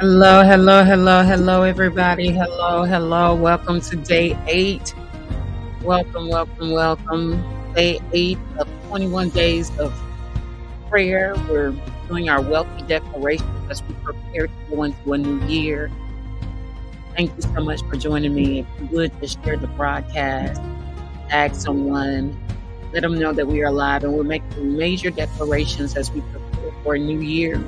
Hello, hello, hello, hello, everybody. Hello, hello. Welcome to day eight. Welcome, welcome, welcome. Day eight of 21 days of prayer. We're doing our wealthy declaration as we prepare to go into a new year. Thank you so much for joining me. If you would just share the broadcast, tag someone, let them know that we are live and we're making major declarations as we prepare for a new year.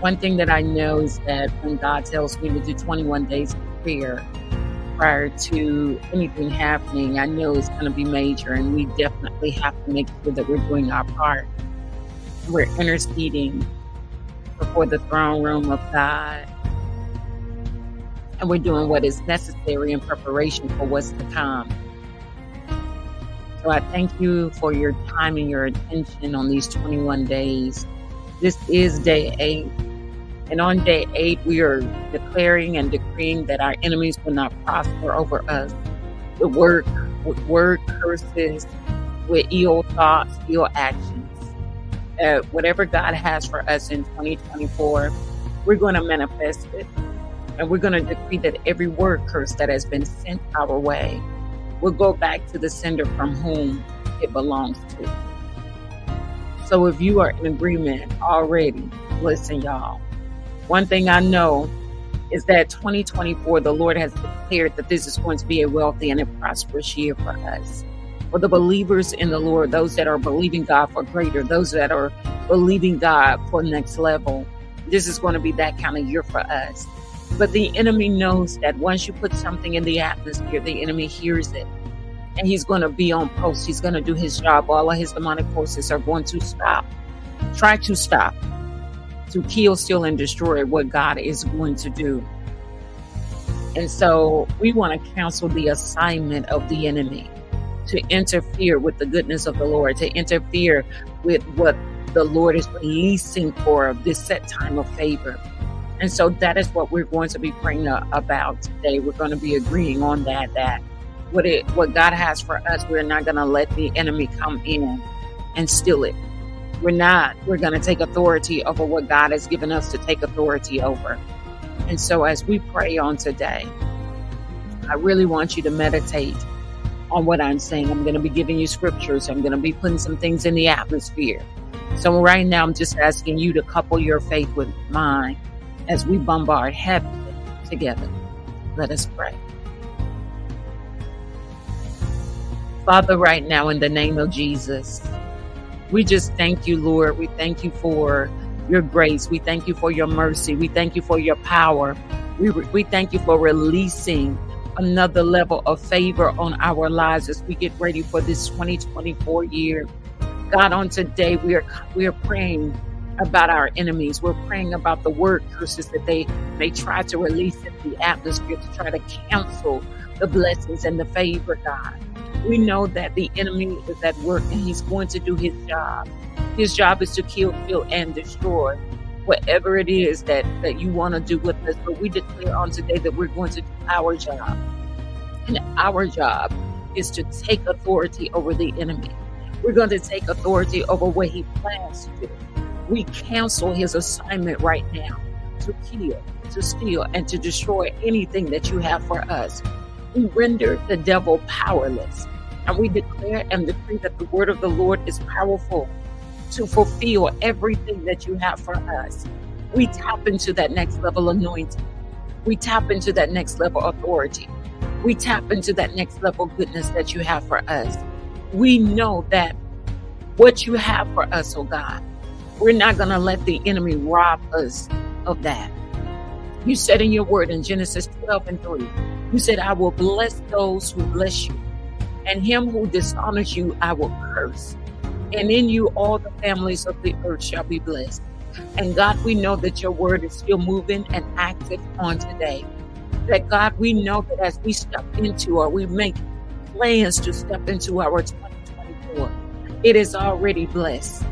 One thing that I know is that when God tells me to do 21 days of prayer prior to anything happening, I know it's going to be major, and we definitely have to make sure that we're doing our part. We're interceding before the throne room of God, and we're doing what is necessary in preparation for what's to come. So I thank you for your time and your attention on these 21 days. This is day eight. And on day eight, we are declaring and decreeing that our enemies will not prosper over us The word, with word curses, with ill thoughts, ill actions. Uh, whatever God has for us in 2024, we're going to manifest it. And we're going to decree that every word curse that has been sent our way will go back to the sender from whom it belongs to. So if you are in agreement already, listen, y'all one thing I know is that 2024, the Lord has declared that this is going to be a wealthy and a prosperous year for us. For the believers in the Lord, those that are believing God for greater, those that are believing God for next level, this is going to be that kind of year for us. But the enemy knows that once you put something in the atmosphere, the enemy hears it. And he's going to be on post. He's going to do his job. All of his demonic forces are going to stop. Try to stop to kill, steal, and destroy what God is going to do. And so we want to cancel the assignment of the enemy to interfere with the goodness of the Lord, to interfere with what the Lord is releasing for this set time of favor. And so that is what we're going to be praying about today. We're going to be agreeing on that, that what it, what God has for us, we're not going to let the enemy come in and steal it. We're not. We're going to take authority over what God has given us to take authority over. And so, as we pray on today, I really want you to meditate on what I'm saying. I'm going to be giving you scriptures. I'm going to be putting some things in the atmosphere. So, right now, I'm just asking you to couple your faith with mine as we bombard heaven together. Let us pray. Father, right now, in the name of Jesus, we just thank you, Lord. We thank you for your grace. We thank you for your mercy. We thank you for your power. We, we thank you for releasing another level of favor on our lives as we get ready for this 2024 year. God, on today we are we are praying about our enemies. We're praying about the word curses that they may try to release in the atmosphere to try to cancel the blessings and the favor, God we know that the enemy is at work and he's going to do his job. His job is to kill, steal, and destroy whatever it is that, that you want to do with us. But we declare on today that we're going to do our job. And our job is to take authority over the enemy. We're going to take authority over what he plans to do. We cancel his assignment right now to kill, to steal, and to destroy anything that you have for us. We render the devil powerless. And we declare and decree that the word of the Lord is powerful to fulfill everything that you have for us. We tap into that next level anointing. We tap into that next level authority. We tap into that next level goodness that you have for us. We know that what you have for us, oh God, we're not going to let the enemy rob us of that. You said in your word in Genesis 12 and 3, you said, I will bless those who bless you and him who dishonors you I will curse. And in you all the families of the earth shall be blessed. And God, we know that your word is still moving and active on today. That God, we know that as we step into or we make plans to step into our 2024, it is already blessed.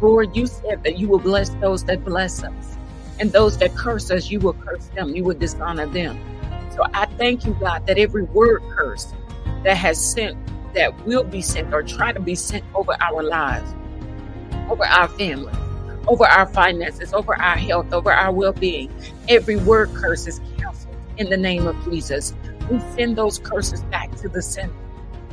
Lord, you said that you will bless those that bless us, and those that curse us, you will curse them, you will dishonor them. So I thank you, God, that every word curse that has sent, that will be sent or try to be sent over our lives, over our families, over our finances, over our health, over our well being. Every word curse is canceled in the name of Jesus. We send those curses back to the sender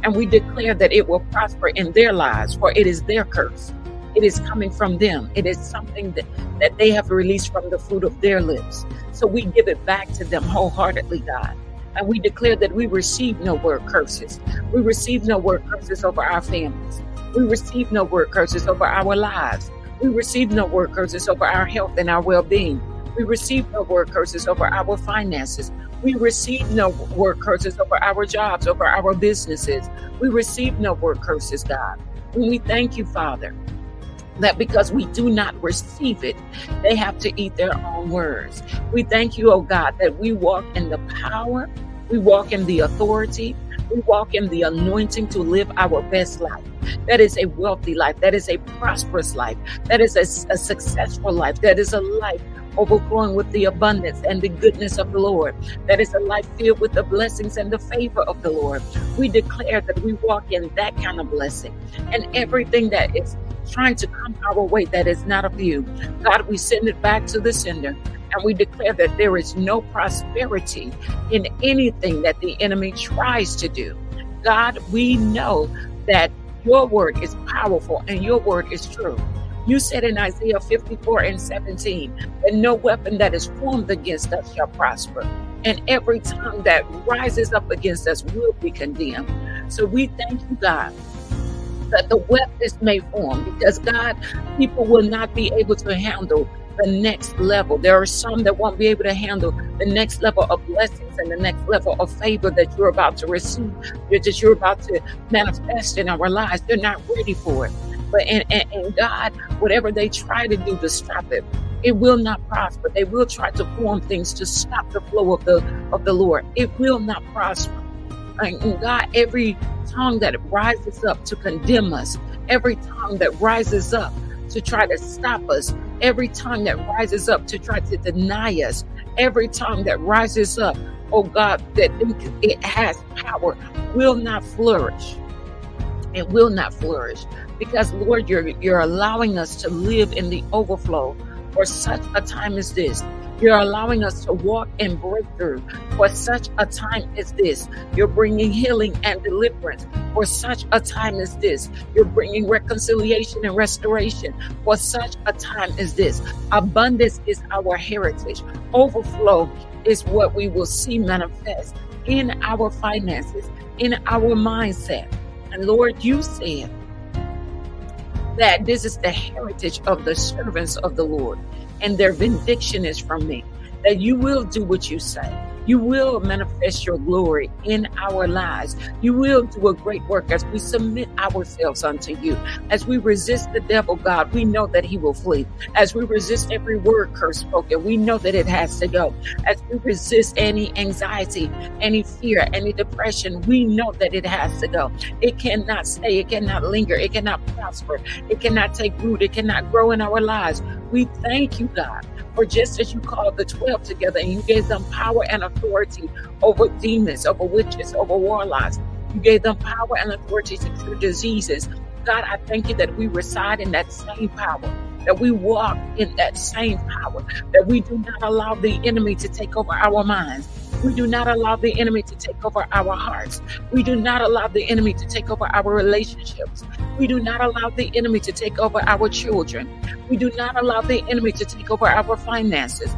and we declare that it will prosper in their lives, for it is their curse. It is coming from them. It is something that, that they have released from the fruit of their lips. So we give it back to them wholeheartedly, God. And we declare that we receive no word curses. We receive no word curses over our families. We receive no word curses over our lives. We receive no word curses over our health and our well being. We receive no word curses over our finances. We receive no word curses over our jobs, over our businesses. We receive no word curses, God. And we thank you, Father, that because we do not receive it, they have to eat their own words. We thank you, oh God, that we walk in the power, we walk in the authority, we walk in the anointing to live our best life. That is a wealthy life. That is a prosperous life. That is a, a successful life. That is a life overflowing with the abundance and the goodness of the Lord. That is a life filled with the blessings and the favor of the Lord. We declare that we walk in that kind of blessing and everything that is trying to come our way that is not of you. God, we send it back to the sender and we declare that there is no prosperity in anything that the enemy tries to do. God, we know that your word is powerful and your word is true. You said in Isaiah 54 and 17 that no weapon that is formed against us shall prosper, and every tongue that rises up against us will be condemned. So we thank you, God, that the weapons may form because, God, people will not be able to handle the next level. There are some that won't be able to handle the next level of blessings and the next level of favor that you're about to receive, that you're about to manifest in our lives. They're not ready for it. But and, and, and God, whatever they try to do to stop it, it will not prosper. They will try to form things to stop the flow of the of the Lord. It will not prosper. And God, every tongue that rises up to condemn us, every tongue that rises up to try to stop us, every tongue that rises up to try to deny us, every tongue that rises up, oh God, that it has power, will not flourish. It will not flourish because Lord, you're you're allowing us to live in the overflow for such a time as this. You're allowing us to walk in breakthrough for such a time as this. You're bringing healing and deliverance for such a time as this. You're bringing reconciliation and restoration for such a time as this. Abundance is our heritage. Overflow is what we will see manifest in our finances, in our mindset. And Lord, you said that this is the heritage of the servants of the Lord, and their vindication is from me, that you will do what you say. You will manifest your glory in our lives. You will do a great work as we submit ourselves unto you. As we resist the devil, God, we know that he will flee. As we resist every word curse spoken, we know that it has to go. As we resist any anxiety, any fear, any depression, we know that it has to go. It cannot stay, it cannot linger, it cannot prosper, it cannot take root, it cannot grow in our lives. We thank you, God, for just as you called the 12 together and you gave them power and authority over demons, over witches, over warlocks, you gave them power and authority to cure diseases. God, I thank you that we reside in that same power, that we walk in that same power, that we do not allow the enemy to take over our minds. We do not allow the enemy to take over our hearts. We do not allow the enemy to take over our relationships. We do not allow the enemy to take over our children. We do not allow the enemy to take over our finances.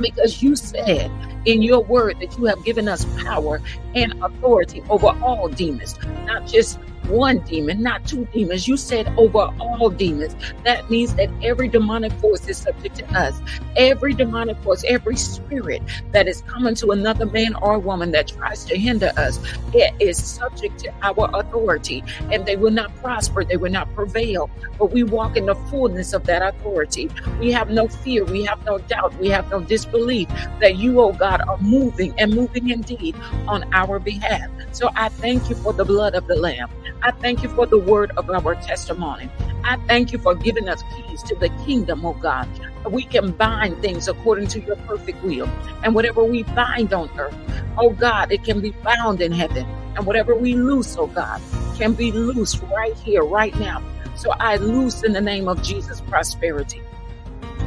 Because you said in your word that you have given us power and authority over all demons, not just one demon, not two demons. You said over all demons. That means that every demonic force is subject to us. Every demonic force, every spirit that is coming to another man or woman that tries to hinder us, it is subject to our authority and they will not prosper. They will not prevail. But we walk in the fullness of that authority. We have no fear. We have no doubt. We have no disbelief that you, oh God, are moving and moving indeed on our behalf. So I thank you for the blood of the Lamb. I thank you for the word of our testimony. I thank you for giving us keys to the kingdom, oh God. We can bind things according to your perfect will. And whatever we bind on earth, oh God, it can be bound in heaven. And whatever we loose, oh God, can be loose right here, right now. So I loose in the name of Jesus prosperity.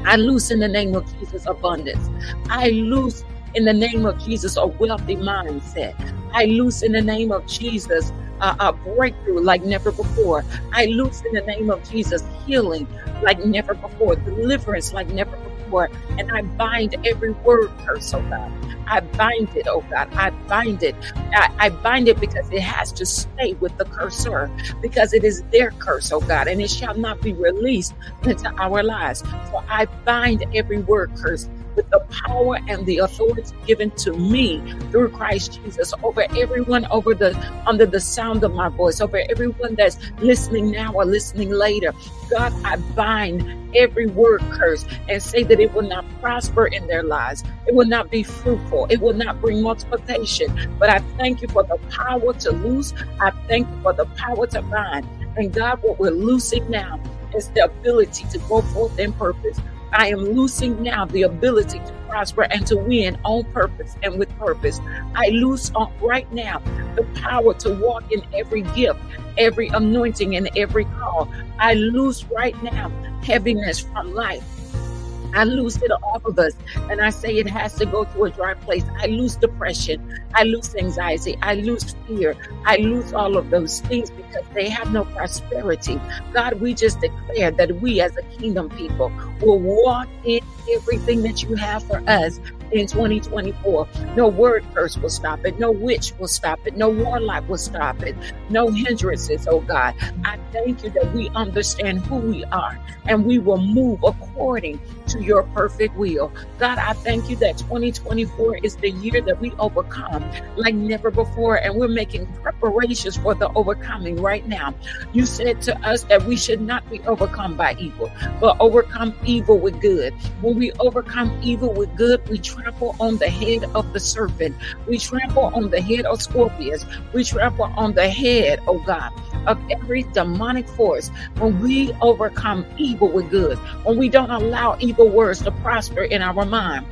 I loose in the name of Jesus abundance. I loose in the name of Jesus a wealthy mindset. I loose in the name of Jesus a, breakthrough like never before. I loose in the name of Jesus healing like never before, deliverance like never before. And I bind every word curse, oh God. I bind it, oh God. I bind it. I, I, bind it because it has to stay with the curser, because it is their curse, oh God, and it shall not be released into our lives. So I bind every word curse with the power and the authority given to me through Christ Jesus over everyone over the under the sound of my voice, over everyone that's listening now or listening later. God, I bind every word curse and say that it will not prosper in their lives. It will not be fruitful. It will not bring multiplication. But I thank you for the power to loose. I thank you for the power to bind. And God, what we're loosing now is the ability to go forth in purpose. I am loosing now the ability to prosper and to win on purpose and with purpose. I loose on uh, right now the power to walk in every gift, every anointing, and every call. I loose right now heaviness from life. I lose it off of us. And I say it has to go to a dry place. I lose depression. I lose anxiety. I lose fear. I lose all of those things because they have no prosperity. God, we just declare that we as a kingdom people will walk in everything that you have for us in 2024. No word curse will stop it. No witch will stop it. No warlock will stop it. No hindrances, oh God. I thank you that we understand who we are and we will move according to your perfect will. God, I thank you that 2024 is the year that we overcome like never before and we're making preparations for the overcoming right now. You said to us that we should not be overcome by evil, but overcome evil with good. When we overcome evil with good, we trample on the head of the serpent. We trample on the head of scorpions. We trample on the head, oh God, of every demonic force. When we overcome evil with good, when we don't allow evil words to prosper in our mind,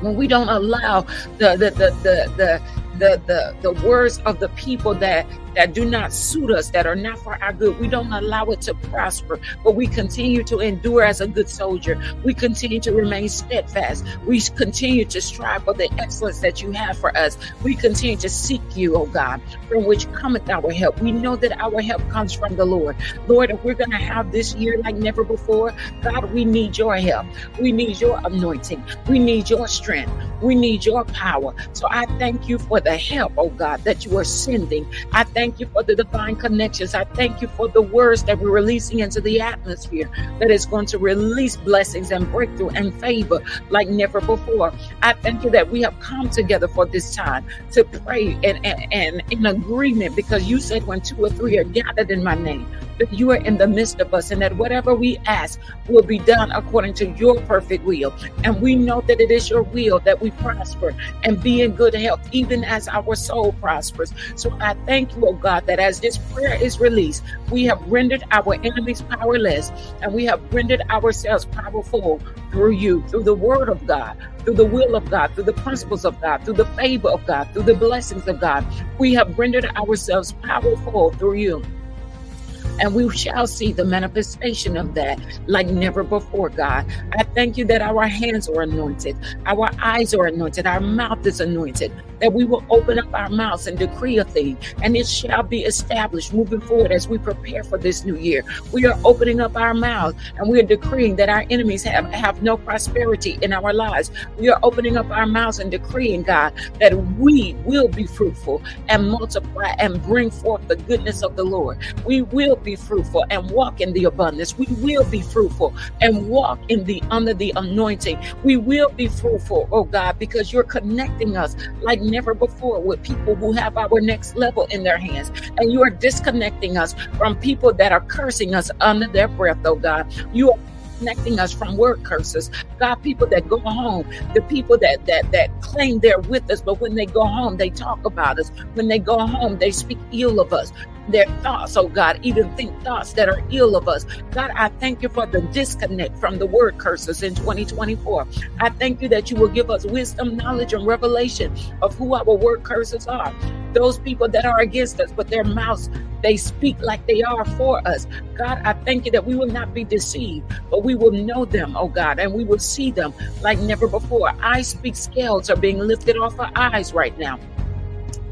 when we don't allow the the the the, the the the the words of the people that that do not suit us, that are not for our good. We don't allow it to prosper, but we continue to endure as a good soldier. We continue to remain steadfast. We continue to strive for the excellence that you have for us. We continue to seek you, oh God, from which cometh our help. We know that our help comes from the Lord. Lord, if we're going to have this year like never before, God, we need your help. We need your anointing. We need your strength. We need your power. So I thank you for the help, oh God, that you are sending. I thank thank you for the divine connections. I thank you for the words that we're releasing into the atmosphere that is going to release blessings and breakthrough and favor like never before. I thank you that we have come together for this time to pray and, and, and in agreement because you said when two or three are gathered in my name, that you are in the midst of us and that whatever we ask will be done according to your perfect will. And we know that it is your will that we prosper and be in good health, even as our soul prospers. So I thank you, oh God, that as this prayer is released, we have rendered our enemies powerless and we have rendered ourselves powerful through you, through the word of God, through the will of God, through the principles of God, through the favor of God, through the blessings of God. We have rendered ourselves powerful through you. And we shall see the manifestation of that like never before, God. I thank you that our hands are anointed, our eyes are anointed, our mouth is anointed, that we will open up our mouths and decree a thing, and it shall be established moving forward as we prepare for this new year. We are opening up our mouths and we are decreeing that our enemies have, have no prosperity in our lives. We are opening up our mouths and decreeing, God, that we will be fruitful and multiply and bring forth the goodness of the Lord. We will be fruitful and walk in the abundance. We will be fruitful and walk in the under the anointing. We will be fruitful, oh God, because you're connecting us like never before with people who have our next level in their hands. And you are disconnecting us from people that are cursing us under their breath, oh God. You are connecting us from word curses. God, people that go home, the people that that that claim they're with us, but when they go home, they talk about us. When they go home, they speak ill of us. Their thoughts, oh God, even think thoughts that are ill of us. God, I thank you for the disconnect from the word curses in 2024. I thank you that you will give us wisdom, knowledge, and revelation of who our word curses are. Those people that are against us, but their mouths, they speak like they are for us. God, I thank you that we will not be deceived, but we will know them, oh God, and we will see them like never before. I speak scales are being lifted off our eyes right now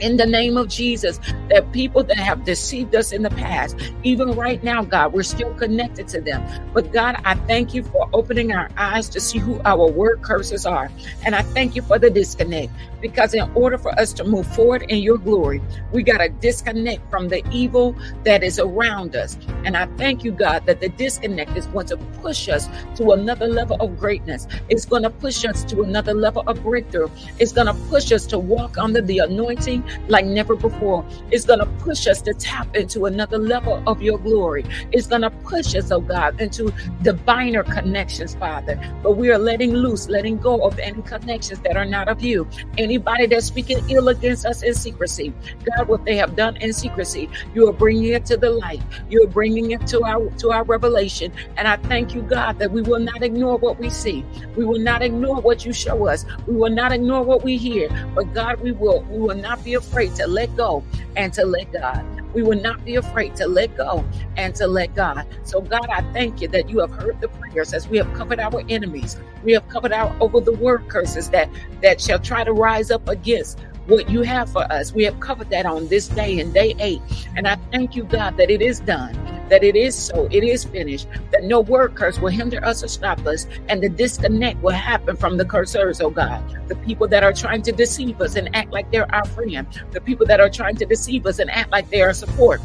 in the name of Jesus that people that have deceived us in the past, even right now, God, we're still connected to them. But God, I thank you for opening our eyes to see who our word curses are. And I thank you for the disconnect because in order for us to move forward in your glory, we got to disconnect from the evil that is around us. And I thank you, God, that the disconnect is going to push us to another level of greatness. It's going to push us to another level of breakthrough. It's going to push us to walk under the anointing like never before. It's going to push us to tap into another level of your glory. It's going to push us, oh God, into diviner connections, Father. But we are letting loose, letting go of any connections that are not of you. Anybody that's speaking ill against us in secrecy, God, what they have done in secrecy, you are bringing it to the light. You are bringing it to our to our revelation. And I thank you, God, that we will not ignore what we see. We will not ignore what you show us. We will not ignore what we hear. But God, we will we will not be afraid to let go and to let God. We will not be afraid to let go and to let God. So, God, I thank you that you have heard the prayers as we have covered our enemies. We have covered our over the word curses that that shall try to rise up against what you have for us. We have covered that on this day and day eight. And I thank you, God, that it is done that it is so, it is finished, that no word curse will hinder us or stop us, and the disconnect will happen from the cursers, oh God. The people that are trying to deceive us and act like they're our friend, the people that are trying to deceive us and act like they are support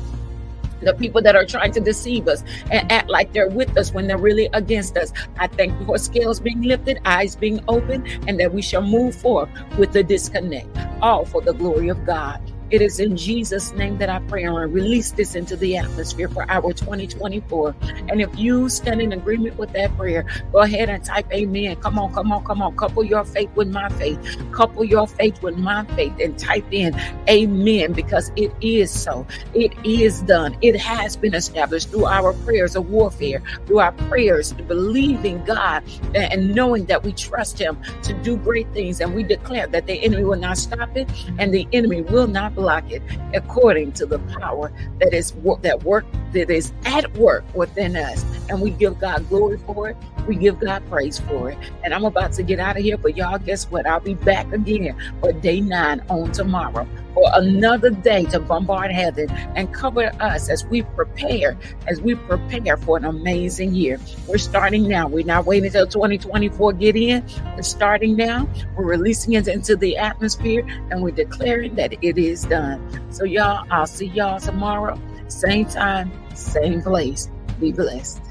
the people that are trying to deceive us and act like they're with us when they're really against us. I thank you for scales being lifted, eyes being opened, and that we shall move forward with the disconnect, all for the glory of God. It is in Jesus' name that I pray and I release this into the atmosphere for our 2024. And if you stand in agreement with that prayer, go ahead and type amen. Come on, come on, come on. Couple your faith with my faith. Couple your faith with my faith and type in amen because it is so. It is done. It has been established through our prayers of warfare, through our prayers, believing God and knowing that we trust Him to do great things. And we declare that the enemy will not stop it and the enemy will not block it according to the power that is that work that is at work within us. And we give God glory for it. We give God praise for it. And I'm about to get out of here, but y'all, guess what? I'll be back again for day nine on tomorrow for another day to bombard heaven and cover us as we prepare, as we prepare for an amazing year. We're starting now. We're not waiting until 2024 get in. We're starting now. We're releasing it into the atmosphere and we're declaring that it is done. So y'all, I'll see y'all tomorrow. Same time, same place. Be blessed.